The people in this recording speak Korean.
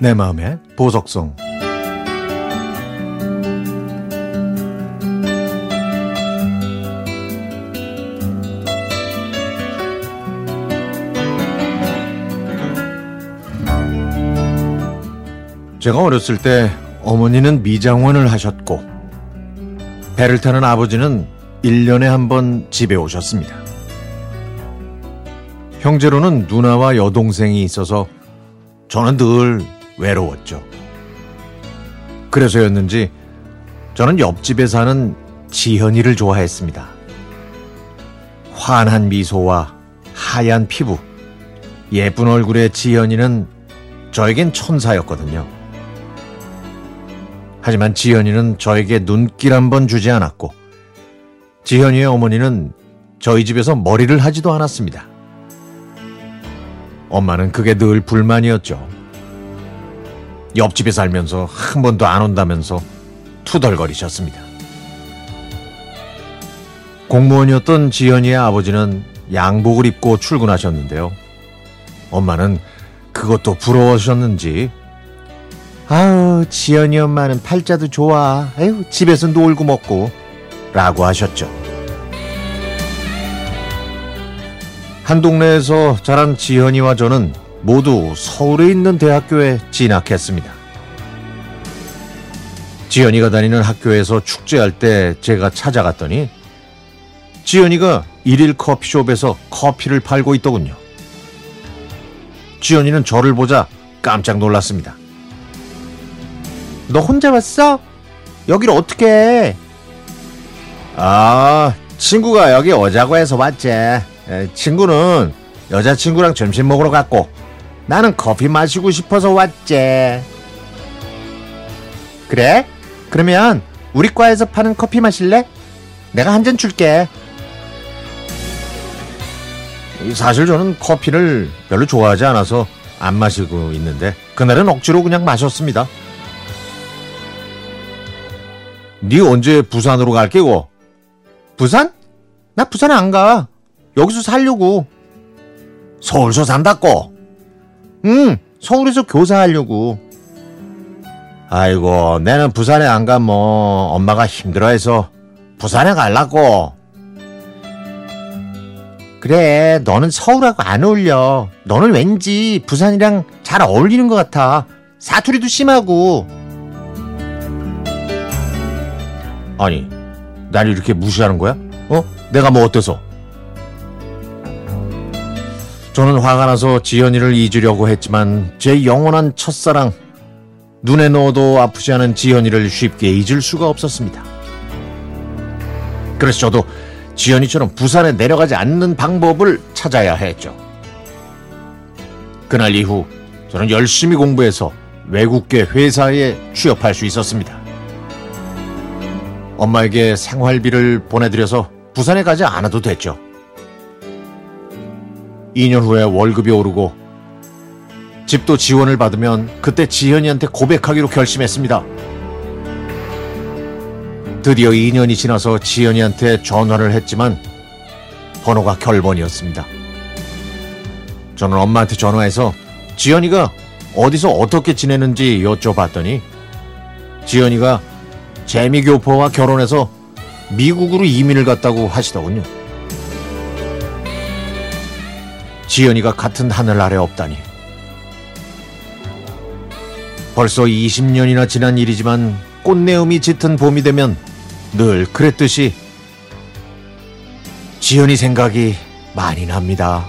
내 마음의 보석성 제가 어렸을 때 어머니는 미장원을 하셨고 배를 타는 아버지는 1년에 한 번 집에 오셨습니다. 형제로는 누나와 여동생이 있어서 저는 늘 외로웠죠. 그래서였는지 저는 옆집에 사는 지현이를 좋아했습니다. 환한 미소와 하얀 피부, 예쁜 얼굴의 지현이는 저에겐 천사였거든요. 하지만 지현이는 저에게 눈길 한 번 주지 않았고, 지현이의 어머니는 저희 집에서 머리를 하지도 않았습니다. 엄마는 그게 늘 불만이었죠. 옆집에 살면서 한 번도 안 온다면서 투덜거리셨습니다. 공무원이었던 지연이의 아버지는 양복을 입고 출근하셨는데요. 엄마는 그것도 부러워하셨는지 아우 지연이 엄마는 팔자도 좋아. 아유 집에서 놀고 먹고 라고 하셨죠. 한 동네에서 자란 지현이와 저는 모두 서울에 있는 대학교에 진학했습니다. 지연이가 다니는 학교에서 축제할 때 제가 찾아갔더니 지연이가 일일 커피숍에서 커피를 팔고 있더군요. 지연이는 저를 보자 깜짝 놀랐습니다. 너 혼자 왔어? 여기를 어떻게 해? 아, 친구가 여기 오자고 해서 왔지. 에, 친구는 여자친구랑 점심 먹으러 갔고 나는 커피 마시고 싶어서 왔지. 그래? 그러면 우리 과에서 파는 커피 마실래? 내가 한 잔 줄게. 사실 저는 커피를 별로 좋아하지 않아서 안 마시고 있는데 그날은 억지로 그냥 마셨습니다. 네 언제 부산으로 갈 게고? 부산? 나 부산 안 가. 여기서 살려고. 서울서 산다고? 응, 서울에서 교사하려고. 아이고, 내는 부산에 안 가면 엄마가 힘들어해서 부산에 갈라고. 그래, 너는 서울하고 안 어울려. 너는 왠지 부산이랑 잘 어울리는 것 같아. 사투리도 심하고. 아니, 날 이렇게 무시하는 거야? 어? 내가 뭐 어때서? 저는 화가 나서 지연이를 잊으려고 했지만 제 영원한 첫사랑 눈에 넣어도 아프지 않은 지연이를 쉽게 잊을 수가 없었습니다. 그래서 저도 지연이처럼 부산에 내려가지 않는 방법을 찾아야 했죠. 그날 이후 저는 열심히 공부해서 외국계 회사에 취업할 수 있었습니다. 엄마에게 생활비를 보내드려서 부산에 가지 않아도 됐죠. 2년 후에 월급이 오르고 집도 지원을 받으면 그때 지현이한테 고백하기로 결심했습니다. 드디어 2년이 지나서 지현이한테 전화를 했지만 번호가 결번이었습니다. 저는 엄마한테 전화해서 지현이가 어디서 어떻게 지내는지 여쭤봤더니 지현이가 재미교포와 결혼해서 미국으로 이민을 갔다고 하시더군요. 지연이가 같은 하늘 아래 없다니. 벌써 20년이나 지난 일이지만 꽃내음이 짙은 봄이 되면 늘 그랬듯이 지연이 생각이 많이 납니다.